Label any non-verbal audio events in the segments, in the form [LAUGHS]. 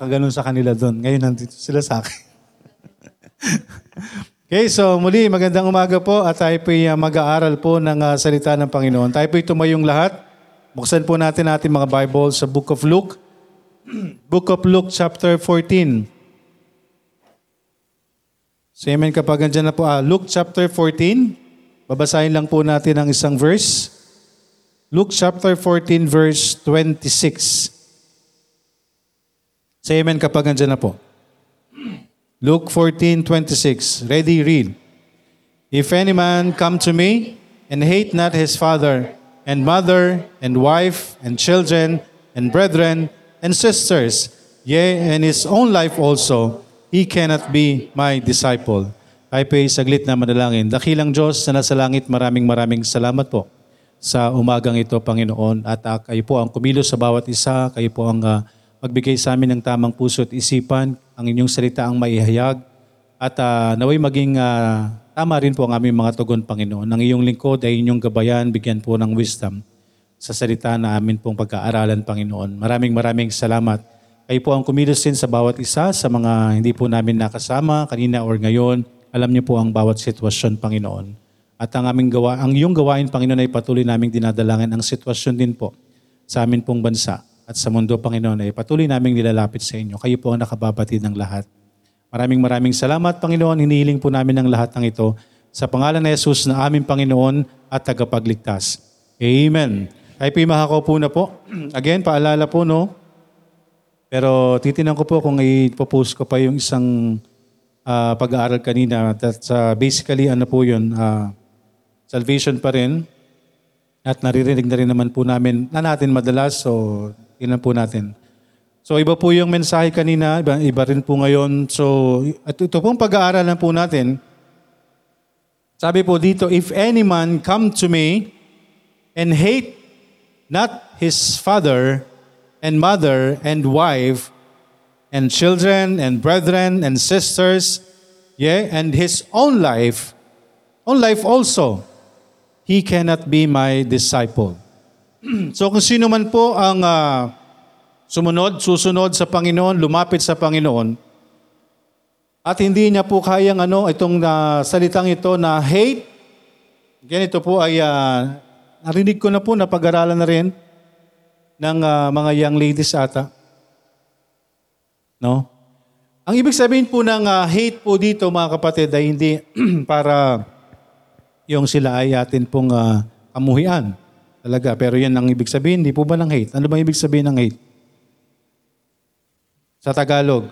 nakaganon sa kanila doon. Ngayon nandito sila sa akin. [LAUGHS] okay, so muli, magandang umaga po at tayo po mag-aaral po ng ah, salita ng Panginoon. Tayo po tumayong lahat. Buksan po natin ating mga Bible sa Book of Luke. [CLEARS THROAT] Book of Luke chapter 14. So amen kapag andyan na po. Ah, Luke chapter 14. Babasahin lang po natin ang isang verse. Luke chapter 14 verse 26. Say amen kapag andyan na po. Luke 14:26. Ready, read. If any man come to me and hate not his father and mother and wife and children and brethren and sisters, yea, and his own life also, he cannot be my disciple. Tayo po saglit na manalangin. Dakilang Diyos na nasa langit, maraming maraming salamat po sa umagang ito, Panginoon. At ah, kayo po ang kumilos sa bawat isa. Kayo po ang ah, magbigay sa amin ng tamang puso at isipan. Ang inyong salita ang maihayag. At ah, naway maging ah, tama rin po ang aming mga tugon, Panginoon. Ang iyong lingkod ay inyong gabayan, bigyan po ng wisdom sa salita na amin pong pagkaaralan, Panginoon. Maraming maraming salamat. Kayo po ang kumilos din sa bawat isa, sa mga hindi po namin nakasama kanina or ngayon. Alam niyo po ang bawat sitwasyon, Panginoon. At ang aming gawa, ang iyong gawain, Panginoon, ay patuloy naming dinadalangin ang sitwasyon din po sa amin pong bansa at sa mundo, Panginoon, ay patuloy naming nilalapit sa inyo. Kayo po ang nakababatid ng lahat. Maraming maraming salamat, Panginoon. Hinihiling po namin ang lahat ng ito sa pangalan ni Jesus na aming Panginoon at tagapagligtas. Amen. Tayo po makakaupo na po. [CLEARS THROAT] Again, paalala po, no? Pero titinan ko po kung ipopost ko pa yung isang ah, pag-aaral kanina. That's ah, basically ano po yun, ah, salvation pa rin. At naririnig na rin naman po namin na natin madalas. So, yun po natin. So, iba po yung mensahe kanina. Iba, iba rin po ngayon. So, at ito pong pag-aaralan po natin. Sabi po dito, If any man come to me and hate not his father and mother and wife and children and brethren and sisters, yeah, and his own life, own life also, he cannot be my disciple. [CLEARS THROAT] so kung sino man po ang ah, sumunod, susunod sa Panginoon, lumapit sa Panginoon, at hindi niya po kayang ano, itong ah, salitang ito na hate, ganito po ay ah, narinig ko na po, napag-aralan na rin ng ah, mga young ladies ata. No? Ang ibig sabihin po ng ah, hate po dito mga kapatid ay hindi [CLEARS THROAT] para yung sila ay atin pong ah, kamuhian. Talaga. Pero yan ang ibig sabihin. Hindi po ba ng hate? Ano bang ibig sabihin ng hate? Sa Tagalog.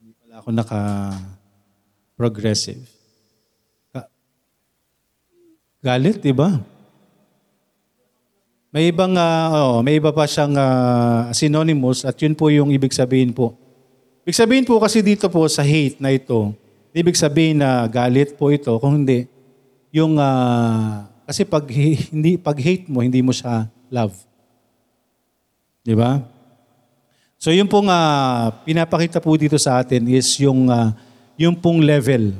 Hindi pala ako naka-progressive. Ka- Galit, di ba? May ibang, ah, oh, may iba pa siyang ah, synonymous at yun po yung ibig sabihin po. Ibig sabihin po kasi dito po sa hate na ito, ibig sabihin na galit po ito, kung hindi, yung, ah, kasi pag, hi- hindi, pag hate mo, hindi mo siya love. Di ba? So yung pong ah, pinapakita po dito sa atin is yung, ah, yung pong level.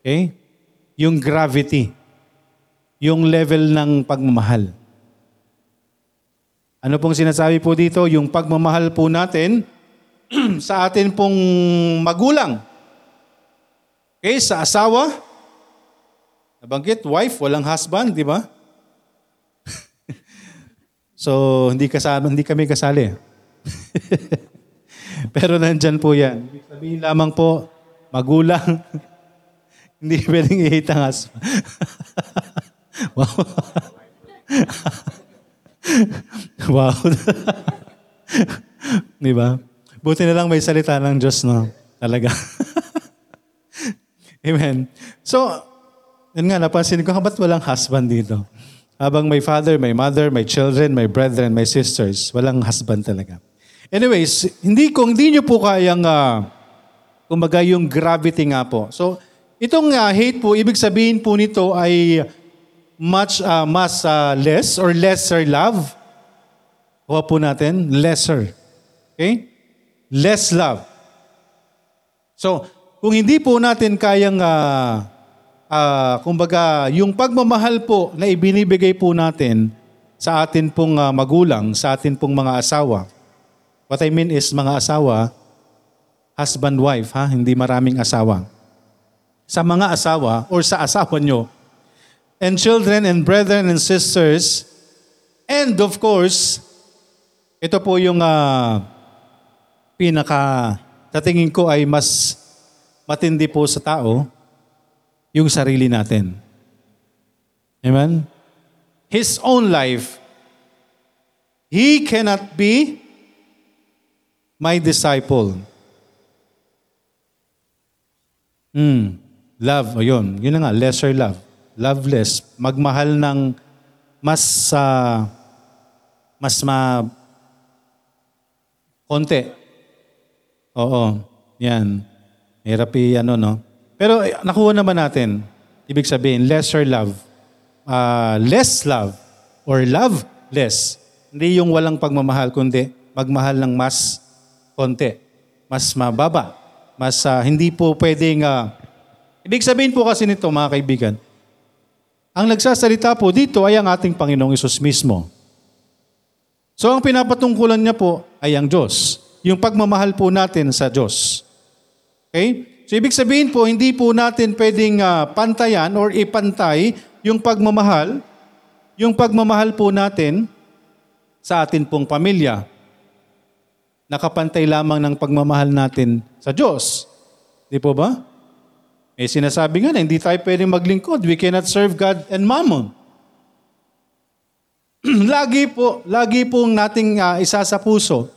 Okay? Yung gravity. Yung level ng pagmamahal. Ano pong sinasabi po dito? Yung pagmamahal po natin [CLEARS THROAT] sa atin pong magulang. Okay, sa asawa. Nabanggit, wife, walang husband, di ba? [LAUGHS] so, hindi, kasama, hindi kami kasali. [LAUGHS] Pero nandyan po yan. Sabihin lamang po, magulang. [LAUGHS] hindi pwedeng i-hate husband. wow. wow. Di ba? Buti na lang may salita ng Diyos, no? Talaga. Amen. So, yun nga, napansin ko, ba't walang husband dito? Habang may father, may mother, may children, may brethren, may sisters, walang husband talaga. Anyways, hindi kung hindi nyo po kayang, uh, kumbaga yung gravity nga po. So, itong ah, hate po, ibig sabihin po nito ay much, ah, mas ah, less or lesser love. Kuha po natin, lesser. Okay? Less love. So, kung hindi po natin kayang, ah, ah, kumbaga, yung pagmamahal po na ibinibigay po natin sa atin pong ah, magulang, sa atin pong mga asawa, What I mean is mga asawa, husband-wife, ha? Hindi maraming asawa. Sa mga asawa or sa asawa nyo, and children and brethren and sisters, and of course, ito po yung ah, pinaka, sa tingin ko ay mas matindi po sa tao, yung sarili natin. Amen? His own life, he cannot be my disciple. Hmm. Love, o yun. Yun na nga, lesser love. Loveless. Magmahal ng mas sa mas ma konti. Oo. Yan. Hirap ano, no? Pero eh, nakuha naman natin. Ibig sabihin, lesser love. Ah, less love. Or love less. Hindi yung walang pagmamahal, kundi magmahal ng mas konti. Mas mababa. Mas ah, hindi po pwedeng... ah, ibig sabihin po kasi nito, mga kaibigan, ang nagsasalita po dito ay ang ating Panginoong Isus mismo. So ang pinapatungkulan niya po ay ang Diyos. Yung pagmamahal po natin sa Diyos. Okay? So ibig sabihin po, hindi po natin pwedeng ah, pantayan or ipantay yung pagmamahal, yung pagmamahal po natin sa atin pong pamilya. Nakapantay lamang ng pagmamahal natin sa Diyos. Di po ba? Eh sinasabi nga na, hindi tayo pwedeng maglingkod. We cannot serve God and mammon. [CLEARS THROAT] lagi po, lagi pong nating ah, isa sa puso.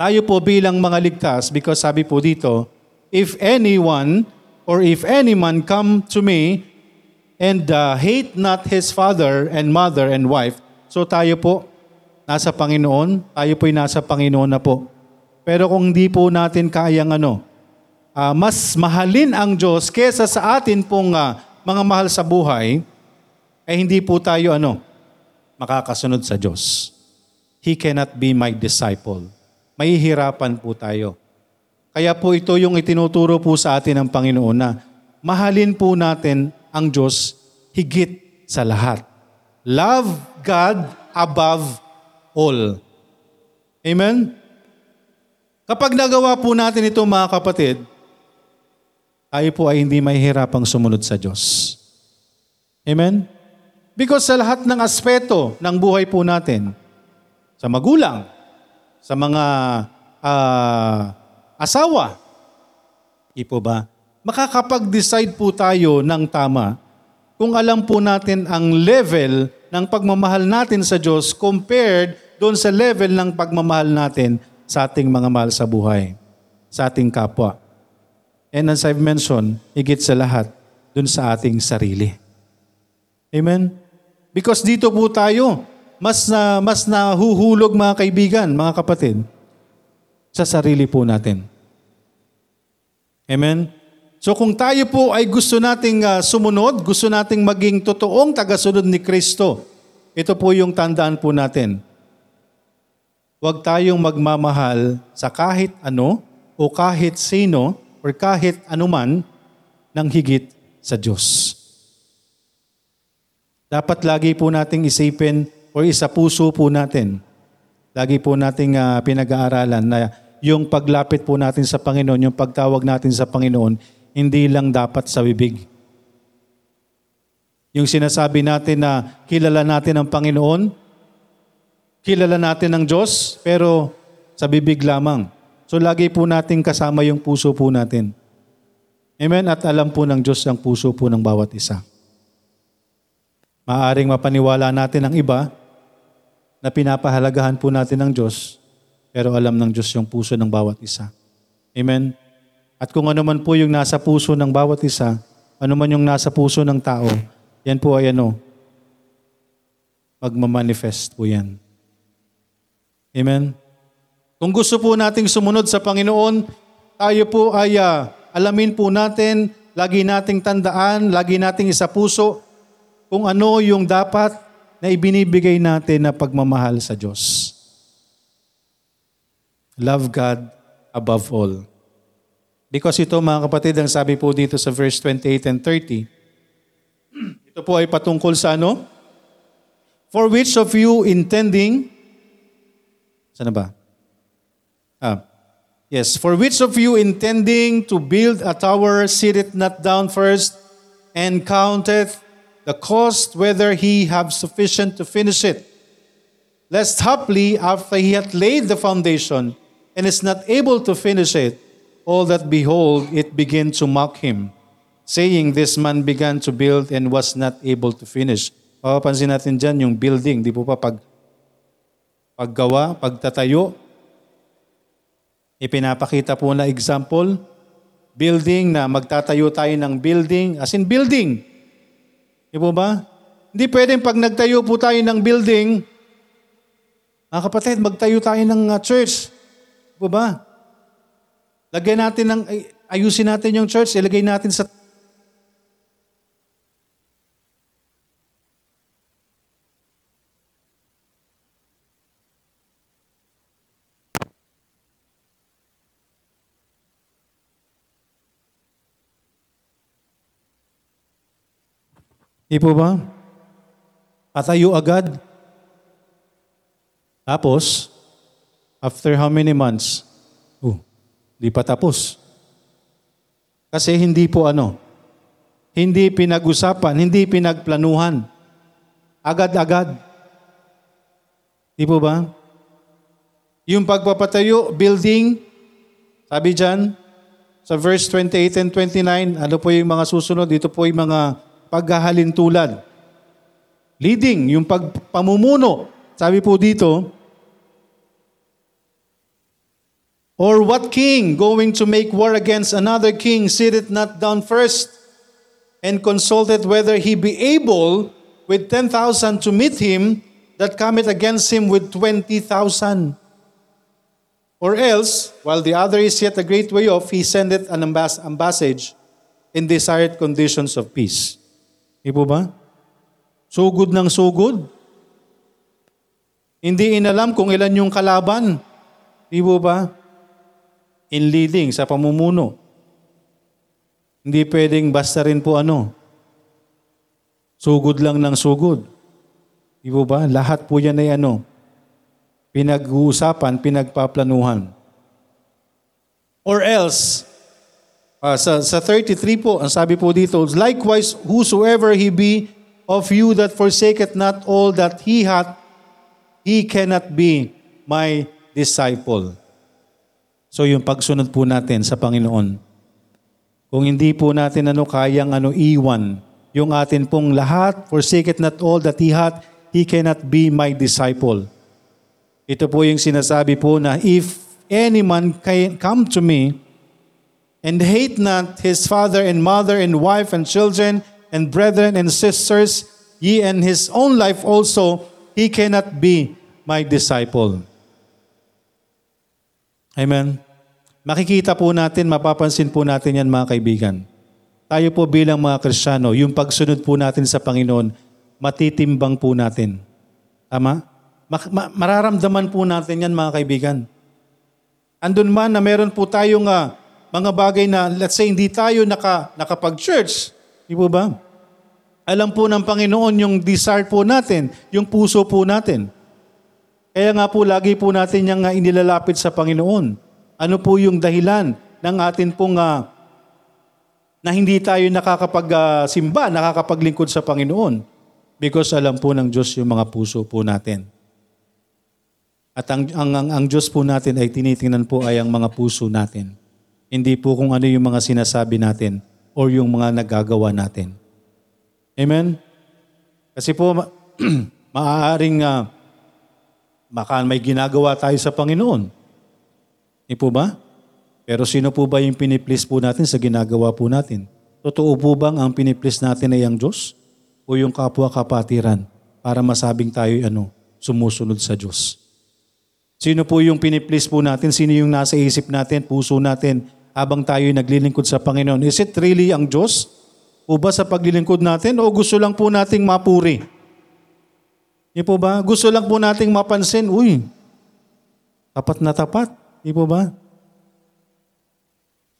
Tayo po bilang mga ligtas because sabi po dito, if anyone or if any man come to me and ah, hate not his father and mother and wife, so tayo po nasa Panginoon, tayo po'y nasa Panginoon na po. Pero kung hindi po natin kayang ano, ah, mas mahalin ang Diyos kesa sa atin pong ah, mga mahal sa buhay, ay hindi po tayo ano, makakasunod sa Diyos. He cannot be my disciple. Mahihirapan po tayo. Kaya po ito yung itinuturo po sa atin ng Panginoon na mahalin po natin ang Diyos higit sa lahat. Love God above all. Amen? Kapag nagawa po natin ito mga kapatid, tayo po ay hindi mahihirapang sumunod sa Diyos. Amen? Because sa lahat ng aspeto ng buhay po natin, sa magulang, sa mga ah, asawa, di po ba? Makakapag-decide po tayo ng tama kung alam po natin ang level ng pagmamahal natin sa Diyos compared doon sa level ng pagmamahal natin sa ating mga mahal sa buhay, sa ating kapwa. And as I've mentioned, higit sa lahat, doon sa ating sarili. Amen? Because dito po tayo, mas na mas nahuhulog mga kaibigan, mga kapatid, sa sarili po natin. Amen? So kung tayo po ay gusto nating ah, sumunod, gusto nating maging totoong tagasunod ni Kristo, ito po yung tandaan po natin. Huwag tayong magmamahal sa kahit ano o kahit sino or kahit anuman ng higit sa Diyos. Dapat lagi po nating isipin o isa puso po natin. Lagi po nating ah, pinag-aaralan na yung paglapit po natin sa Panginoon, yung pagtawag natin sa Panginoon, hindi lang dapat sa bibig. Yung sinasabi natin na kilala natin ang Panginoon, kilala natin ang Diyos, pero sa bibig lamang. So lagi po natin kasama yung puso po natin. Amen? At alam po ng Diyos ang puso po ng bawat isa. Maaring mapaniwala natin ang iba na pinapahalagahan po natin ng Diyos, pero alam ng Diyos yung puso ng bawat isa. Amen? At kung ano man po yung nasa puso ng bawat isa, ano man yung nasa puso ng tao, yan po ay ano, magmamanifest po yan. Amen? Kung gusto po nating sumunod sa Panginoon, tayo po ay ah, alamin po natin, lagi nating tandaan, lagi nating isa puso, kung ano yung dapat na ibinibigay natin na pagmamahal sa Diyos. Love God above all. Because ito mga kapatid, ang sabi po dito sa verse 28 and 30, ito po ay patungkol sa ano? For which of you intending, sana ba? Ah, yes. For which of you intending to build a tower sitteth not down first and counteth the cost whether he have sufficient to finish it? Lest haply after he hath laid the foundation and is not able to finish it, all that behold it begin to mock him, saying, This man began to build and was not able to finish. Papapansin natin dyan yung building, di po pa pag paggawa, pagtatayo, ipinapakita po na example, building na magtatayo tayo ng building, as in building. Di po ba? Hindi pwedeng pag nagtayo po tayo ng building, mga kapatid, magtayo tayo ng uh, church. Po ba? Lagyan natin ng, ay- ayusin natin yung church, ilagay natin sa Di po ba? Patayo agad. Tapos, after how many months? Oh, di pa tapos. Kasi hindi po ano, hindi pinag-usapan, hindi pinagplanuhan. Agad-agad. Di po ba? Yung pagpapatayo, building, sabi dyan, sa verse 28 and 29, ano po yung mga susunod? Dito po yung mga paghahalin tulad. Leading, yung pagpamumuno. Sabi po dito, Or what king going to make war against another king sitteth not down first and consulted whether he be able with 10,000 to meet him that cometh against him with 20,000? Or else, while the other is yet a great way off, he sendeth an ambass- ambassage in desired conditions of peace. Di ba? Sugod ng sugod. Hindi inalam kung ilan yung kalaban. Di po ba? In leading, sa pamumuno. Hindi pwedeng basta rin po ano. Sugod lang ng sugod. Di ba? Lahat po yan ay ano. Pinag-uusapan, pinagpaplanuhan. Or else, Ah, sa, sa 33 po, ang sabi po dito, Likewise, whosoever he be of you that forsaketh not all that he hath, he cannot be my disciple. So yung pagsunod po natin sa Panginoon, kung hindi po natin ano kayang ano iwan, yung atin pong lahat, forsaketh not all that he hath, he cannot be my disciple. Ito po yung sinasabi po na if any man can come to me, and hate not his father and mother and wife and children and brethren and sisters, ye and his own life also, he cannot be my disciple. Amen. Makikita po natin, mapapansin po natin yan mga kaibigan. Tayo po bilang mga Kristiyano, yung pagsunod po natin sa Panginoon, matitimbang po natin. Tama? Ma- ma- mararamdaman po natin yan mga kaibigan. Andun man na meron po tayong ah, mga bagay na let's say hindi tayo naka, nakapag-church. Di po ba? Alam po ng Panginoon yung desire po natin, yung puso po natin. Kaya nga po lagi po natin yung ah, inilalapit sa Panginoon. Ano po yung dahilan ng atin pong ah, na hindi tayo nakakapag-simba, nakakapaglingkod sa Panginoon? Because alam po ng Diyos yung mga puso po natin. At ang, ang, ang, ang Diyos po natin ay tinitingnan po ay ang mga puso natin. Hindi po kung ano yung mga sinasabi natin or yung mga nagagawa natin. Amen? Kasi po, ma- [CLEARS THROAT] maaaring uh, maka may ginagawa tayo sa Panginoon. Hindi po ba? Pero sino po ba yung piniplis po natin sa ginagawa po natin? Totoo po bang ang piniplis natin ay ang Diyos? O yung kapwa-kapatiran para masabing tayo ano, sumusunod sa Diyos? Sino po yung piniplis po natin? Sino yung nasa isip natin, puso natin, habang tayo naglilingkod sa Panginoon? Is it really ang Diyos? O ba sa paglilingkod natin? O gusto lang po nating mapuri? Di po ba? Gusto lang po nating mapansin, uy, tapat na tapat. Di po ba?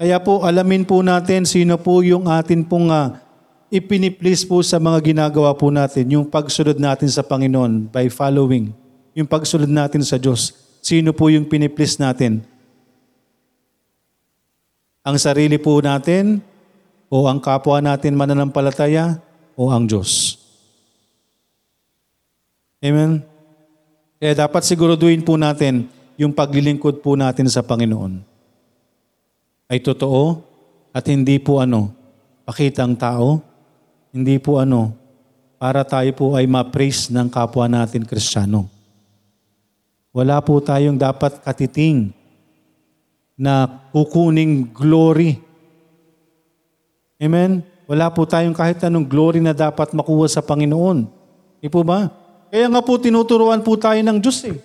Kaya po alamin po natin sino po yung atin pong uh, ipiniplease po sa mga ginagawa po natin, yung pagsunod natin sa Panginoon by following, yung pagsunod natin sa Diyos. Sino po yung piniplease natin? Ang sarili po natin o ang kapwa natin mananampalataya o ang Diyos. Amen? Kaya dapat siguraduhin po natin yung paglilingkod po natin sa Panginoon ay totoo at hindi po ano, pakitang tao, hindi po ano, para tayo po ay ma-praise ng kapwa natin Kristiyano. Wala po tayong dapat katiting na kukuning glory. Amen? Wala po tayong kahit anong glory na dapat makuha sa Panginoon. Di po ba? Kaya nga po tinuturuan po tayo ng Diyos eh.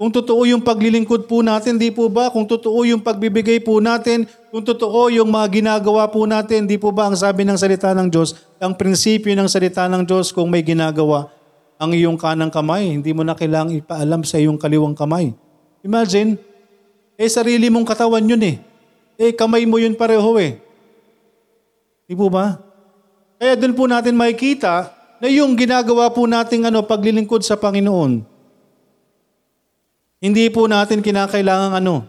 Kung totoo yung paglilingkod po natin, di po ba? Kung totoo yung pagbibigay po natin, kung totoo yung mga ginagawa po natin, di po ba ang sabi ng salita ng Diyos, ang prinsipyo ng salita ng Diyos, kung may ginagawa, ang iyong kanang kamay, hindi mo na kailangang ipaalam sa iyong kaliwang kamay. Imagine, eh sarili mong katawan yun eh. Eh kamay mo yun pareho eh. Di po ba? Kaya doon po natin makikita na yung ginagawa po nating ano, paglilingkod sa Panginoon, hindi po natin kinakailangan ano,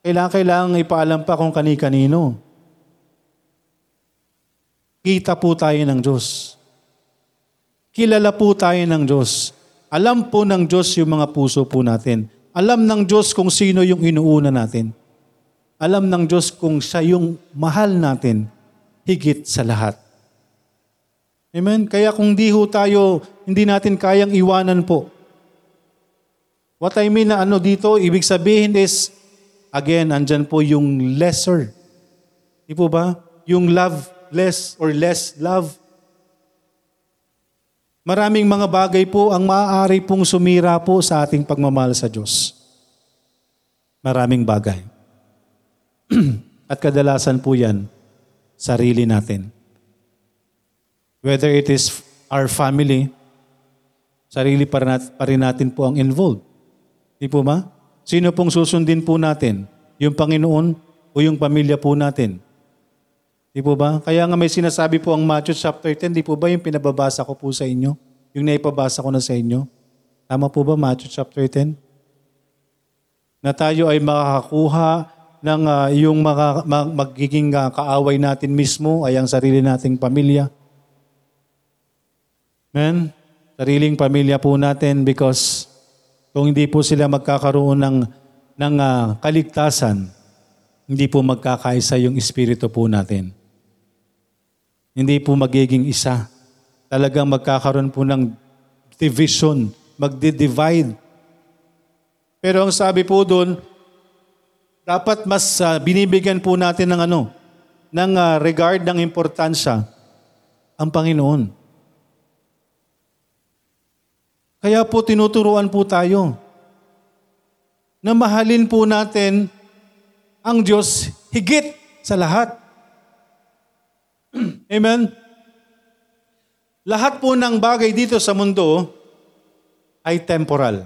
kailangan, kailangan ipaalam pa kung kani-kanino. Kita po tayo ng Diyos. Kilala po tayo ng Diyos. Alam po ng Diyos yung mga puso po natin. Alam ng Diyos kung sino yung inuuna natin. Alam ng Diyos kung siya yung mahal natin higit sa lahat. Amen? Kaya kung di ho tayo, hindi natin kayang iwanan po What I mean na ano dito, ibig sabihin is, again, andyan po yung lesser. Di po ba? Yung love less or less love. Maraming mga bagay po ang maaari pong sumira po sa ating pagmamahal sa Diyos. Maraming bagay. [CLEARS THROAT] At kadalasan po yan, sarili natin. Whether it is our family, sarili pa rin natin po ang involved. Di po ba? Sino pong susundin po natin? Yung Panginoon o yung pamilya po natin? Di po ba? Kaya nga may sinasabi po ang Matthew chapter 10, di po ba yung pinababasa ko po sa inyo? Yung naipabasa ko na sa inyo? Tama po ba Matthew chapter 10? Na tayo ay makakakuha ng uh, yung maka, mag, magiging uh, kaaway natin mismo ay ang sarili nating pamilya. Men, sariling pamilya po natin because kung hindi po sila magkakaroon ng, ng uh, kaligtasan, hindi po magkakaisa yung espiritu po natin. Hindi po magiging isa. Talagang magkakaroon po ng division, magdi-divide. Pero ang sabi po doon, dapat mas uh, binibigyan po natin ng ano, ng uh, regard ng importansya ang Panginoon. Kaya po tinuturuan po tayo na mahalin po natin ang Diyos higit sa lahat. [CLEARS THROAT] Amen? Lahat po ng bagay dito sa mundo ay temporal.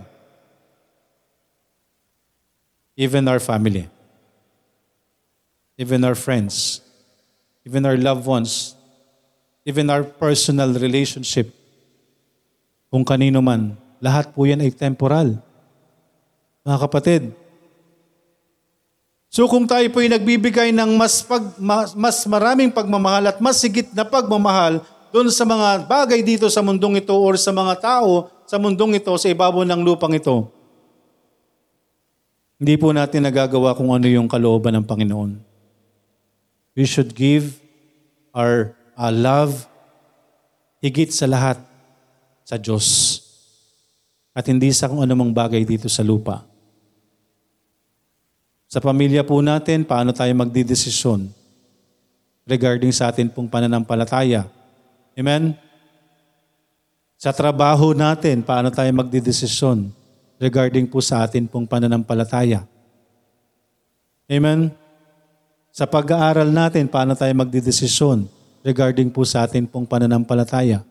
Even our family. Even our friends. Even our loved ones. Even our personal relationship kung kanino man. Lahat po yan ay temporal. Mga kapatid. So kung tayo po ay nagbibigay ng mas, pag, mas, mas maraming pagmamahal at mas sigit na pagmamahal doon sa mga bagay dito sa mundong ito or sa mga tao sa mundong ito, sa ibabaw ng lupang ito, hindi po natin nagagawa kung ano yung kalooban ng Panginoon. We should give our, our love higit sa lahat sa Diyos at hindi sa kung anumang bagay dito sa lupa. Sa pamilya po natin, paano tayo magdidesisyon regarding sa atin pong pananampalataya. Amen? Sa trabaho natin, paano tayo magdidesisyon regarding po sa atin pong pananampalataya. Amen? Sa pag-aaral natin, paano tayo magdidesisyon regarding po sa atin pong pananampalataya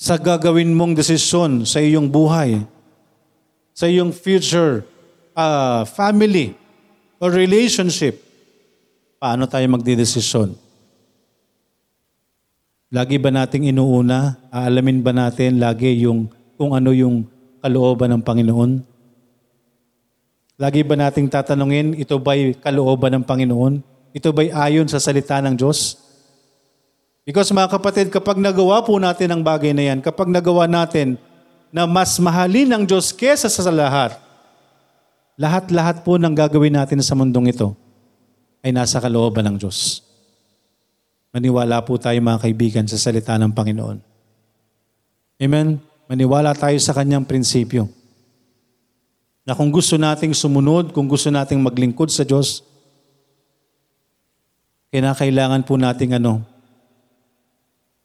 sa gagawin mong desisyon sa iyong buhay, sa iyong future uh, family or relationship, paano tayo magdidesisyon? Lagi ba nating inuuna? Aalamin ba natin lagi yung kung ano yung kalooban ng Panginoon? Lagi ba nating tatanungin, ito ba'y kalooban ng Panginoon? Ito ba'y ayon sa salita ng Diyos? Because mga kapatid, kapag nagawa po natin ang bagay na yan, kapag nagawa natin na mas mahalin ng Diyos kesa sa lahat, lahat-lahat po ng gagawin natin sa mundong ito ay nasa kalooban ng Diyos. Maniwala po tayo mga kaibigan sa salita ng Panginoon. Amen? Maniwala tayo sa kanyang prinsipyo. Na kung gusto nating sumunod, kung gusto nating maglingkod sa Diyos, kinakailangan po nating ano,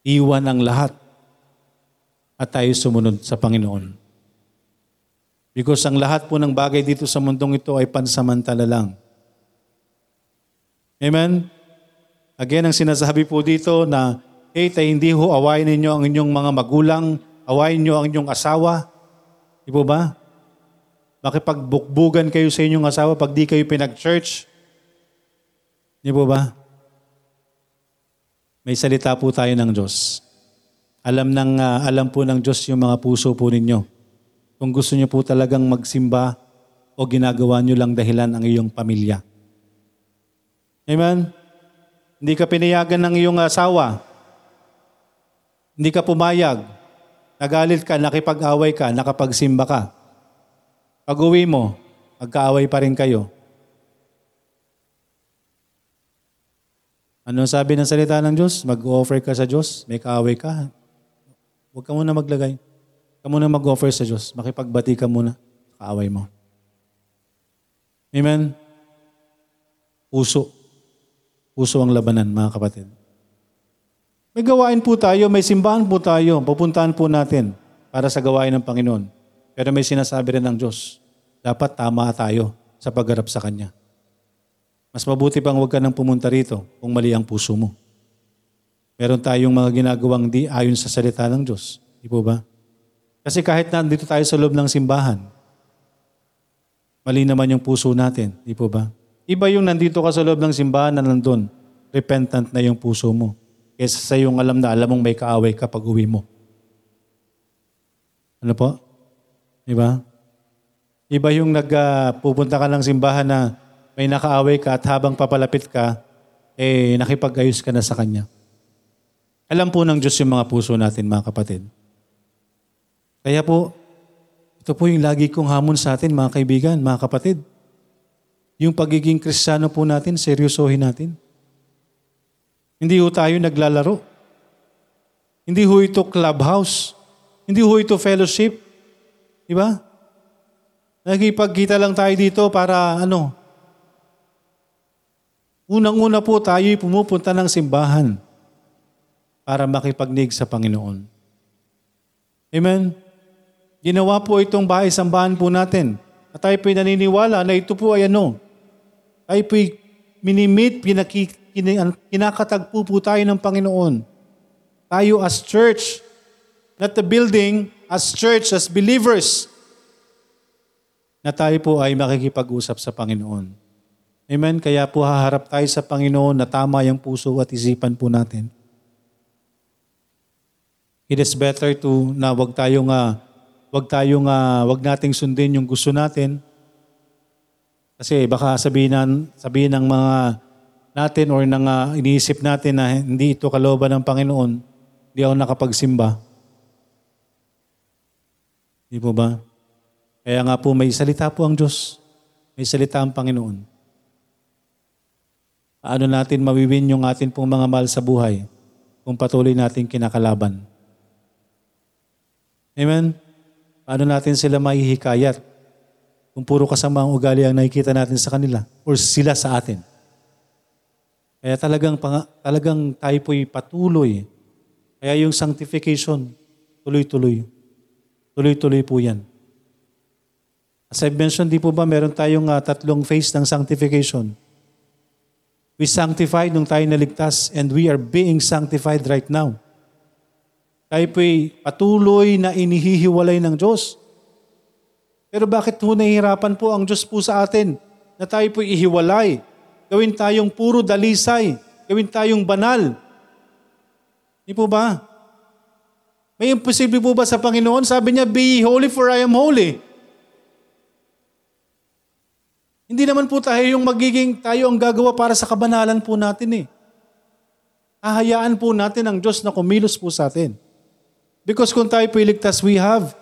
iwan ang lahat at tayo sumunod sa Panginoon. Because ang lahat po ng bagay dito sa mundong ito ay pansamantala lang. Amen? Again, ang sinasabi po dito na, hey, tayo hindi ho awayin ninyo ang inyong mga magulang, awayin niyo ang inyong asawa. Di po ba? Makipagbukbugan kayo sa inyong asawa pag di kayo pinag-church. Di po ba? May salita po tayo ng Diyos. Alam ng ah, alam po ng Diyos yung mga puso po ninyo. Kung gusto niyo po talagang magsimba o ginagawa niyo lang dahilan ang iyong pamilya. Amen? Hindi ka pinayagan ng iyong asawa. Hindi ka pumayag. Nagalit ka, nakipag-away ka, nakapagsimba ka. Pag uwi mo, magkaaway pa rin kayo. Ano sabi ng salita ng Diyos? Mag-offer ka sa Diyos, may kaaway ka. Huwag ka muna maglagay. Ka muna mag-offer sa Diyos. Makipagbati ka muna. Kaaway mo. Amen? Puso. Puso ang labanan, mga kapatid. May gawain po tayo, may simbahan po tayo. Pupuntahan po natin para sa gawain ng Panginoon. Pero may sinasabi rin ng Diyos. Dapat tama tayo sa pagharap sa Kanya. Mas mabuti pang huwag ka nang pumunta rito kung mali ang puso mo. Meron tayong mga ginagawang di ayon sa salita ng Diyos. Di po ba? Kasi kahit nandito tayo sa loob ng simbahan, mali naman yung puso natin. Di po ba? Iba yung nandito ka sa loob ng simbahan na nandun, repentant na yung puso mo. Kesa sa yung alam na alam mong may kaaway ka pag uwi mo. Ano po? Di ba? Iba yung nagpupunta ka ng simbahan na may nakaaway ka at habang papalapit ka, eh nakipag-ayos ka na sa Kanya. Alam po ng Diyos yung mga puso natin, mga kapatid. Kaya po, ito po yung lagi kong hamon sa atin, mga kaibigan, mga kapatid. Yung pagiging kristyano po natin, seryosohin natin. Hindi ho tayo naglalaro. Hindi ho ito clubhouse. Hindi ho ito fellowship. Di ba? Nagipagkita lang tayo dito para ano? Unang-una po tayo'y pumupunta ng simbahan para makipagnig sa Panginoon. Amen? Ginawa po itong bahay-sambahan po natin. At tayo po'y naniniwala na ito po ay ano? Tayo po'y minimit, pinaki, kinakatagpo po tayo ng Panginoon. Tayo as church, not the building, as church, as believers, na tayo po ay makikipag-usap sa Panginoon. Amen? Kaya po haharap tayo sa Panginoon na tama yung puso at isipan po natin. It is better to na wag tayong uh, wag tayong uh, wag nating sundin yung gusto natin. Kasi baka sabihin ng sabihin ng mga natin or ng uh, iniisip natin na hindi ito kalooban ng Panginoon, hindi ako nakapagsimba. Di po ba? Kaya nga po may salita po ang Diyos. May salita ang Panginoon ano natin mawiwin yung atin pong mga mahal sa buhay kung patuloy natin kinakalaban. Amen? Paano natin sila mahihikayat kung puro kasama ang ugali ang nakikita natin sa kanila or sila sa atin? Kaya talagang, talagang tayo po'y patuloy. Kaya yung sanctification, tuloy-tuloy. Tuloy-tuloy po yan. As I've mentioned, di po ba meron tayong uh, tatlong phase ng sanctification? We sanctified nung tayo naligtas and we are being sanctified right now. Tayo po'y patuloy na inihihiwalay ng Diyos. Pero bakit po nahihirapan po ang Diyos po sa atin na tayo po'y ihiwalay? Gawin tayong puro dalisay. Gawin tayong banal. Di po ba? May imposible po ba sa Panginoon? Sabi niya, Be holy for I am holy. Hindi naman po tayo yung magiging tayo ang gagawa para sa kabanalan po natin eh. Hahayaan po natin ang Diyos na kumilos po sa atin. Because kung tayo po iligtas, we have.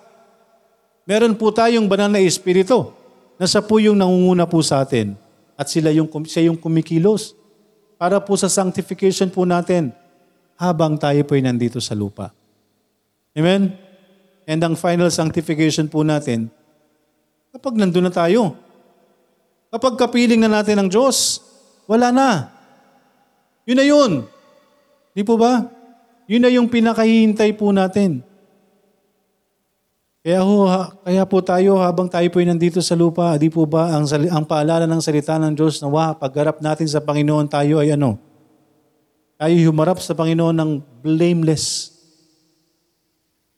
Meron po tayong banal na espiritu na sa po yung nangunguna po sa atin. At sila yung, siya yung kumikilos para po sa sanctification po natin habang tayo po ay nandito sa lupa. Amen? And ang final sanctification po natin, kapag nandun na tayo, kapag kapiling na natin ng Diyos, wala na. Yun na yun. Di po ba? Yun na yung pinakahihintay po natin. Kaya, ho, kaya po tayo habang tayo po nandito sa lupa, di po ba ang, ang paalala ng salita ng Diyos na wa, paggarap natin sa Panginoon tayo ay ano? Tayo humarap sa Panginoon ng blameless.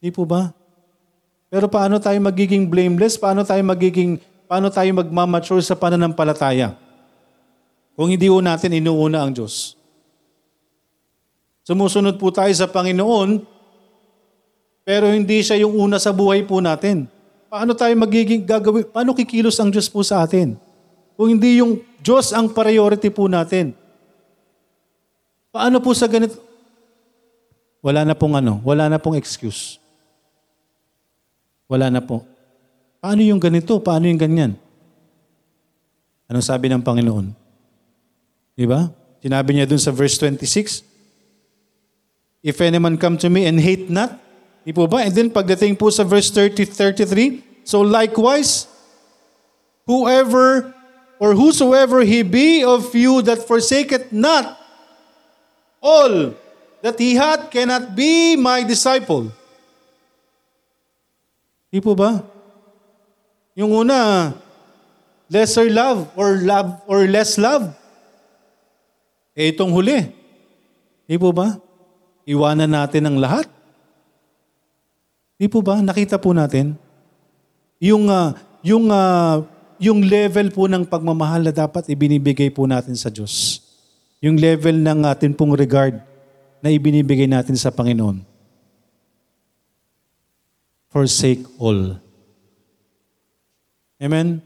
Di po ba? Pero paano tayo magiging blameless? Paano tayo magiging, paano tayo magmamature sa pananampalataya? Kung hindi po natin inuuna ang Diyos. Sumusunod po tayo sa Panginoon, pero hindi siya yung una sa buhay po natin. Paano tayo magiging gagawin? Paano kikilos ang Diyos po sa atin? Kung hindi yung Diyos ang priority po natin. Paano po sa ganito? Wala na pong ano, wala na pong excuse. Wala na po. Paano yung ganito? Paano yung ganyan? Anong sabi ng Panginoon? Di ba? Sinabi niya dun sa verse 26, If any man come to me and hate not, Di po ba? And then pagdating po sa verse 30, 33, so likewise, whoever or whosoever he be of you that forsaketh not all that he had cannot be my disciple. Di po ba? Yung una, lesser love or love or less love. Eh itong huli. Di po ba? Iwanan natin ang lahat. Di po ba? Nakita po natin yung uh, yung uh, yung level po ng pagmamahal na dapat ibinibigay po natin sa Diyos. Yung level ng atin pong regard na ibinibigay natin sa Panginoon. Forsake all. Amen?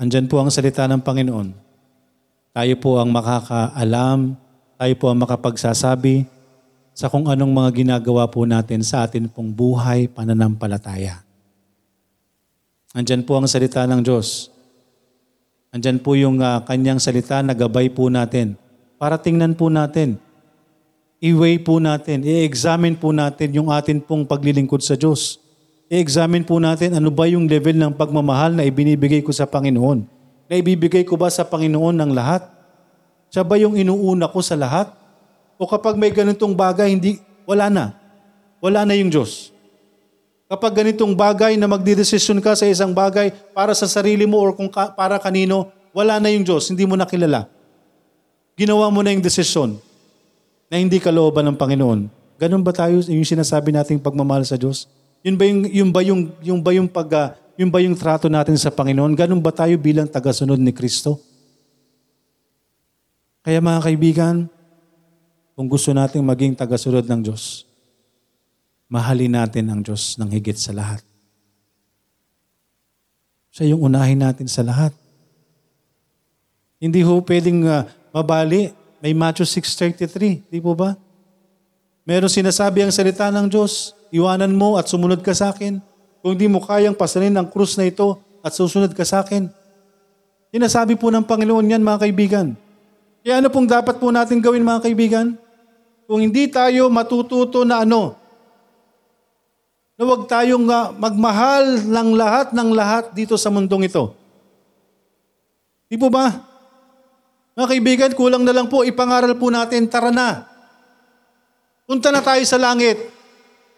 Andyan po ang salita ng Panginoon. Tayo po ang makakaalam, tayo po ang makapagsasabi, sa kung anong mga ginagawa po natin sa atin pong buhay pananampalataya. Andyan po ang salita ng Diyos. Andyan po yung uh, kanyang salita na gabay po natin para tingnan po natin, i-weigh po natin, i-examine po natin yung atin pong paglilingkod sa Diyos. I-examine po natin ano ba yung level ng pagmamahal na ibinibigay ko sa Panginoon. Na ibibigay ko ba sa Panginoon ng lahat? Siya ba yung inuuna ko sa lahat? O kapag may ganitong bagay, hindi, wala na. Wala na yung Diyos. Kapag ganitong bagay na magdidesisyon ka sa isang bagay para sa sarili mo or kung ka, para kanino, wala na yung Diyos, hindi mo nakilala. Ginawa mo na yung desisyon na hindi kalooban ng Panginoon. Ganun ba tayo yung sinasabi nating pagmamahal sa Diyos? Yun ba yung, yung ba yung, yung ba yung pag, uh, yung ba yung trato natin sa Panginoon? Ganun ba tayo bilang tagasunod ni Kristo? Kaya mga kaibigan, kung gusto nating maging tagasunod ng Diyos, mahalin natin ang Diyos ng higit sa lahat. Siya yung unahin natin sa lahat. Hindi ho pwedeng uh, mabali. May Matthew 6.33, di po ba? Meron sinasabi ang salita ng Diyos, iwanan mo at sumunod ka sa akin. Kung di mo kayang pasanin ang krus na ito at susunod ka sa akin. Sinasabi po ng Panginoon yan, mga kaibigan. Kaya ano pong dapat po natin gawin, mga kaibigan? kung hindi tayo matututo na ano, na huwag tayong uh, magmahal ng lahat ng lahat dito sa mundong ito. Di po ba? Mga kaibigan, kulang na lang po, ipangaral po natin, tara na. Punta na tayo sa langit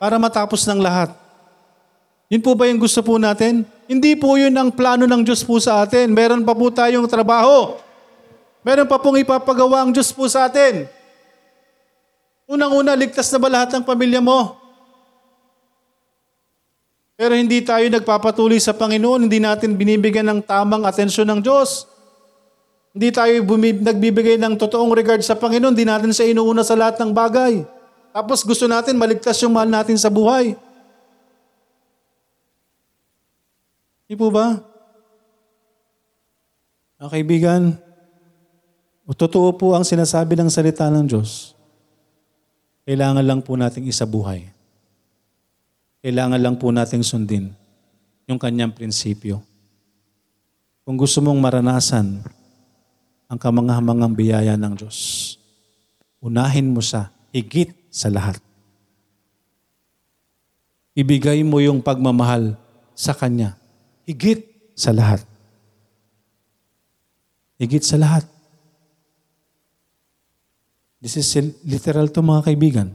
para matapos ng lahat. Yun po ba yung gusto po natin? Hindi po yun ang plano ng Diyos po sa atin. Meron pa po tayong trabaho. Meron pa pong ipapagawa ang Diyos po sa atin. Unang-una, ligtas na ba lahat ng pamilya mo? Pero hindi tayo nagpapatuloy sa Panginoon, hindi natin binibigyan ng tamang atensyon ng Diyos. Hindi tayo bumi- nagbibigay ng totoong regard sa Panginoon, hindi natin siya inuuna sa lahat ng bagay. Tapos gusto natin maligtas yung mahal natin sa buhay. Di po ba? Mga kaibigan, totoo po ang sinasabi ng salita ng Diyos. Kailangan lang po nating isabuhay. Kailangan lang po nating sundin yung kanyang prinsipyo. Kung gusto mong maranasan ang kamangahamangang biyaya ng Diyos, unahin mo sa higit sa lahat. Ibigay mo yung pagmamahal sa Kanya. Higit sa lahat. Higit sa lahat. This is literal to mga kaibigan.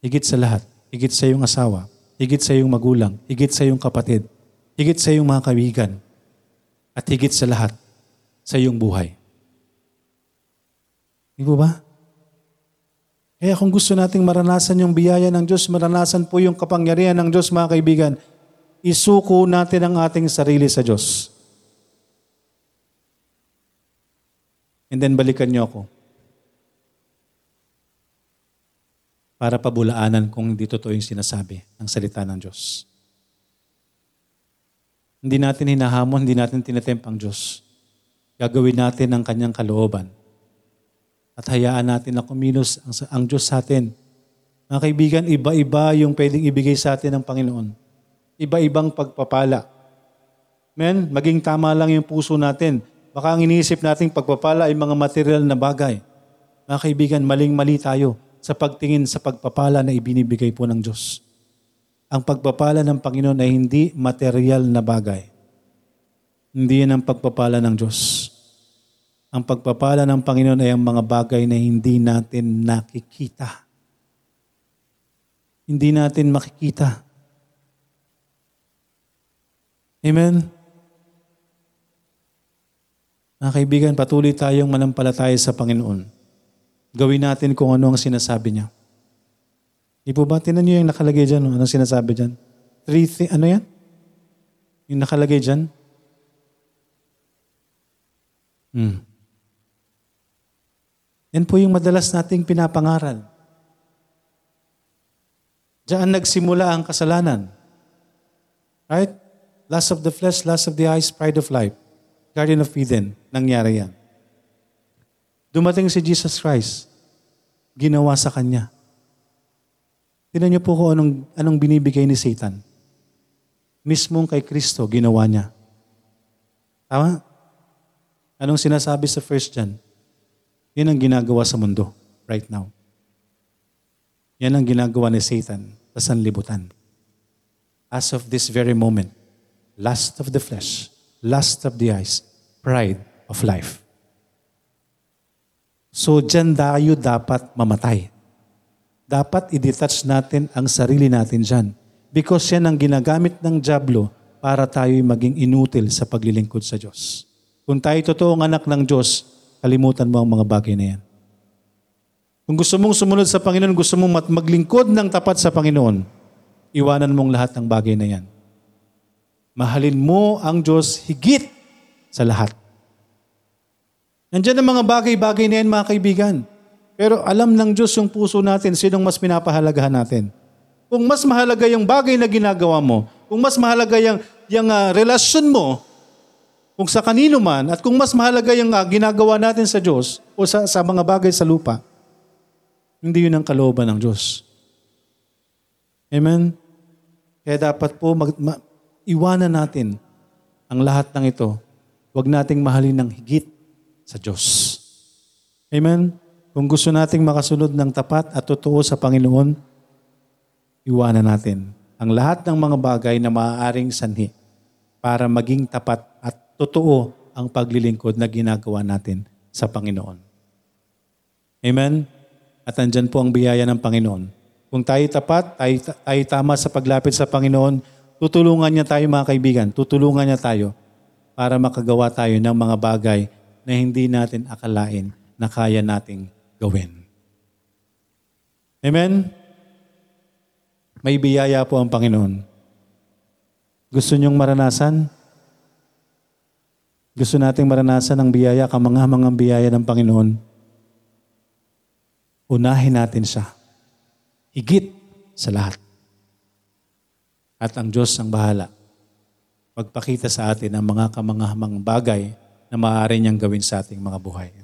Higit sa lahat. Higit sa iyong asawa. Higit sa iyong magulang. Higit sa iyong kapatid. Higit sa iyong mga kaibigan. At higit sa lahat, sa iyong buhay. Di ba ba? Kaya kung gusto nating maranasan yung biyaya ng Diyos, maranasan po yung kapangyarihan ng Diyos, mga kaibigan, isuko natin ang ating sarili sa Diyos. And then balikan niyo ako. Para pabulaanan kung hindi totoo yung sinasabi ng salita ng Diyos. Hindi natin hinahamon, hindi natin tinatempt ang Diyos. Gagawin natin ang kanyang kalooban at hayaan natin na kumilos ang, ang Diyos sa atin. Mga kaibigan, iba-iba yung pwedeng ibigay sa atin ng Panginoon. Iba-ibang pagpapala. Men, maging tama lang yung puso natin. Baka ang iniisip nating pagpapala ay mga material na bagay. Mga kaibigan, maling-mali tayo sa pagtingin sa pagpapala na ibinibigay po ng Diyos. Ang pagpapala ng Panginoon ay hindi material na bagay. Hindi yan ang pagpapala ng Diyos. Ang pagpapala ng Panginoon ay ang mga bagay na hindi natin nakikita. Hindi natin makikita. Amen? Mga kaibigan, patuloy tayong manampalataya sa Panginoon. Gawin natin kung ano ang sinasabi niya. Di po ba? Tinan niyo yung nakalagay dyan. Anong sinasabi dyan? Three thi- ano yan? Yung nakalagay dyan? Hmm. Yan po yung madalas nating pinapangaral. Diyan nagsimula ang kasalanan. Right? Lust of the flesh, lust of the eyes, pride of life. Garden of Eden, nangyari yan. Dumating si Jesus Christ, ginawa sa Kanya. Tinan niyo po kung anong, anong binibigay ni Satan. Mismong kay Kristo, ginawa niya. Tama? Anong sinasabi sa 1 John? Yan ang ginagawa sa mundo right now. Yan ang ginagawa ni Satan sa sanlibutan. As of this very moment, lust of the flesh, lust of the eyes, pride of life. So dyan tayo dapat mamatay. Dapat i-detach natin ang sarili natin dyan. Because yan ang ginagamit ng Diablo para tayo'y maging inutil sa paglilingkod sa Diyos. Kung tayo totoong anak ng Diyos, Kalimutan mo ang mga bagay na yan. Kung gusto mong sumunod sa Panginoon, gusto mong maglingkod ng tapat sa Panginoon, iwanan mong lahat ng bagay na yan. Mahalin mo ang Diyos higit sa lahat. Nandiyan ang mga bagay-bagay na yan, mga kaibigan. Pero alam ng Diyos yung puso natin, sinong mas pinapahalagahan natin. Kung mas mahalaga yung bagay na ginagawa mo, kung mas mahalaga yung, yung uh, relasyon mo kung sa kanino man, at kung mas mahalaga yung uh, ginagawa natin sa Diyos o sa, sa mga bagay sa lupa, hindi yun ang kalooban ng Diyos. Amen? Kaya dapat po mag, ma, iwanan natin ang lahat ng ito. Huwag nating mahalin ng higit sa Diyos. Amen? Kung gusto nating makasunod ng tapat at totoo sa Panginoon, iwanan natin ang lahat ng mga bagay na maaaring sanhi para maging tapat at totoo ang paglilingkod na ginagawa natin sa Panginoon. Amen? At andyan po ang biyaya ng Panginoon. Kung tayo tapat, tayo, tayo tama sa paglapit sa Panginoon, tutulungan niya tayo mga kaibigan, tutulungan niya tayo para makagawa tayo ng mga bagay na hindi natin akalain na kaya nating gawin. Amen? May biyaya po ang Panginoon. Gusto niyong maranasan? Gusto nating maranasan ang biyaya, kamangamangang biyaya ng Panginoon. Unahin natin siya. Higit sa lahat. At ang Diyos ang bahala magpakita sa atin ang mga kamangahamang bagay na maaari niyang gawin sa ating mga buhay.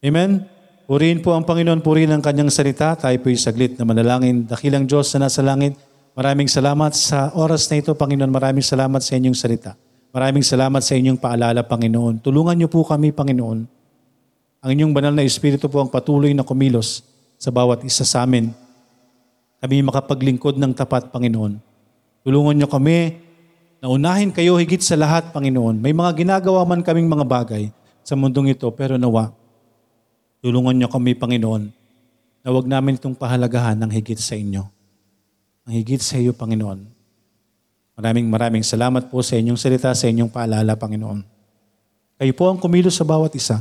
Amen? Purihin po ang Panginoon, purihin ang kanyang salita. Tayo po'y saglit na manalangin. Dakilang Diyos na nasa langit, maraming salamat sa oras na ito, Panginoon. Maraming salamat sa inyong salita. Maraming salamat sa inyong paalala, Panginoon. Tulungan niyo po kami, Panginoon. Ang inyong banal na Espiritu po ang patuloy na kumilos sa bawat isa sa amin. Kami makapaglingkod ng tapat, Panginoon. Tulungan niyo kami na unahin kayo higit sa lahat, Panginoon. May mga ginagawa man kaming mga bagay sa mundong ito, pero nawa, tulungan niyo kami, Panginoon, na huwag namin itong pahalagahan ng higit sa inyo. Ang higit sa iyo, Panginoon. Maraming maraming salamat po sa inyong salita, sa inyong paalala, Panginoon. Kayo po ang kumilos sa bawat isa.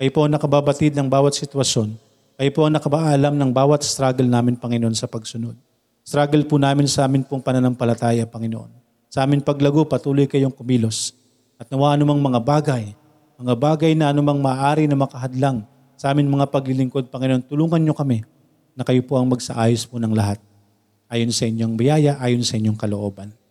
Kayo po ang nakababatid ng bawat sitwasyon. Kayo po ang nakabaalam ng bawat struggle namin, Panginoon, sa pagsunod. Struggle po namin sa amin pong pananampalataya, Panginoon. Sa amin paglago, patuloy kayong kumilos. At nawa anumang mga bagay, mga bagay na anumang maaari na makahadlang sa amin mga paglilingkod, Panginoon, tulungan niyo kami na kayo po ang magsaayos po ng lahat. Ayon sa inyong biyaya, ayon sa inyong kalooban.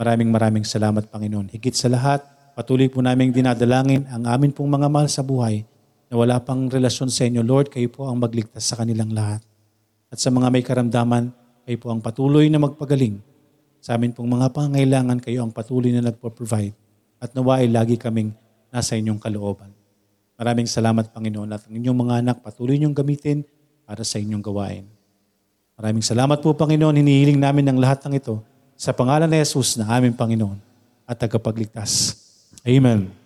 Maraming maraming salamat, Panginoon. Higit sa lahat, patuloy po namin dinadalangin ang amin pong mga mahal sa buhay na wala pang relasyon sa inyo. Lord, kayo po ang magligtas sa kanilang lahat. At sa mga may karamdaman, kayo po ang patuloy na magpagaling. Sa amin pong mga pangangailangan, kayo ang patuloy na nagpo-provide. At nawa ay lagi kaming nasa inyong kalooban. Maraming salamat, Panginoon, at ang inyong mga anak patuloy niyong gamitin para sa inyong gawain. Maraming salamat po, Panginoon. Hinihiling namin ang lahat ng ito sa pangalan ni Jesus na aming Panginoon at tagapagligtas. Amen.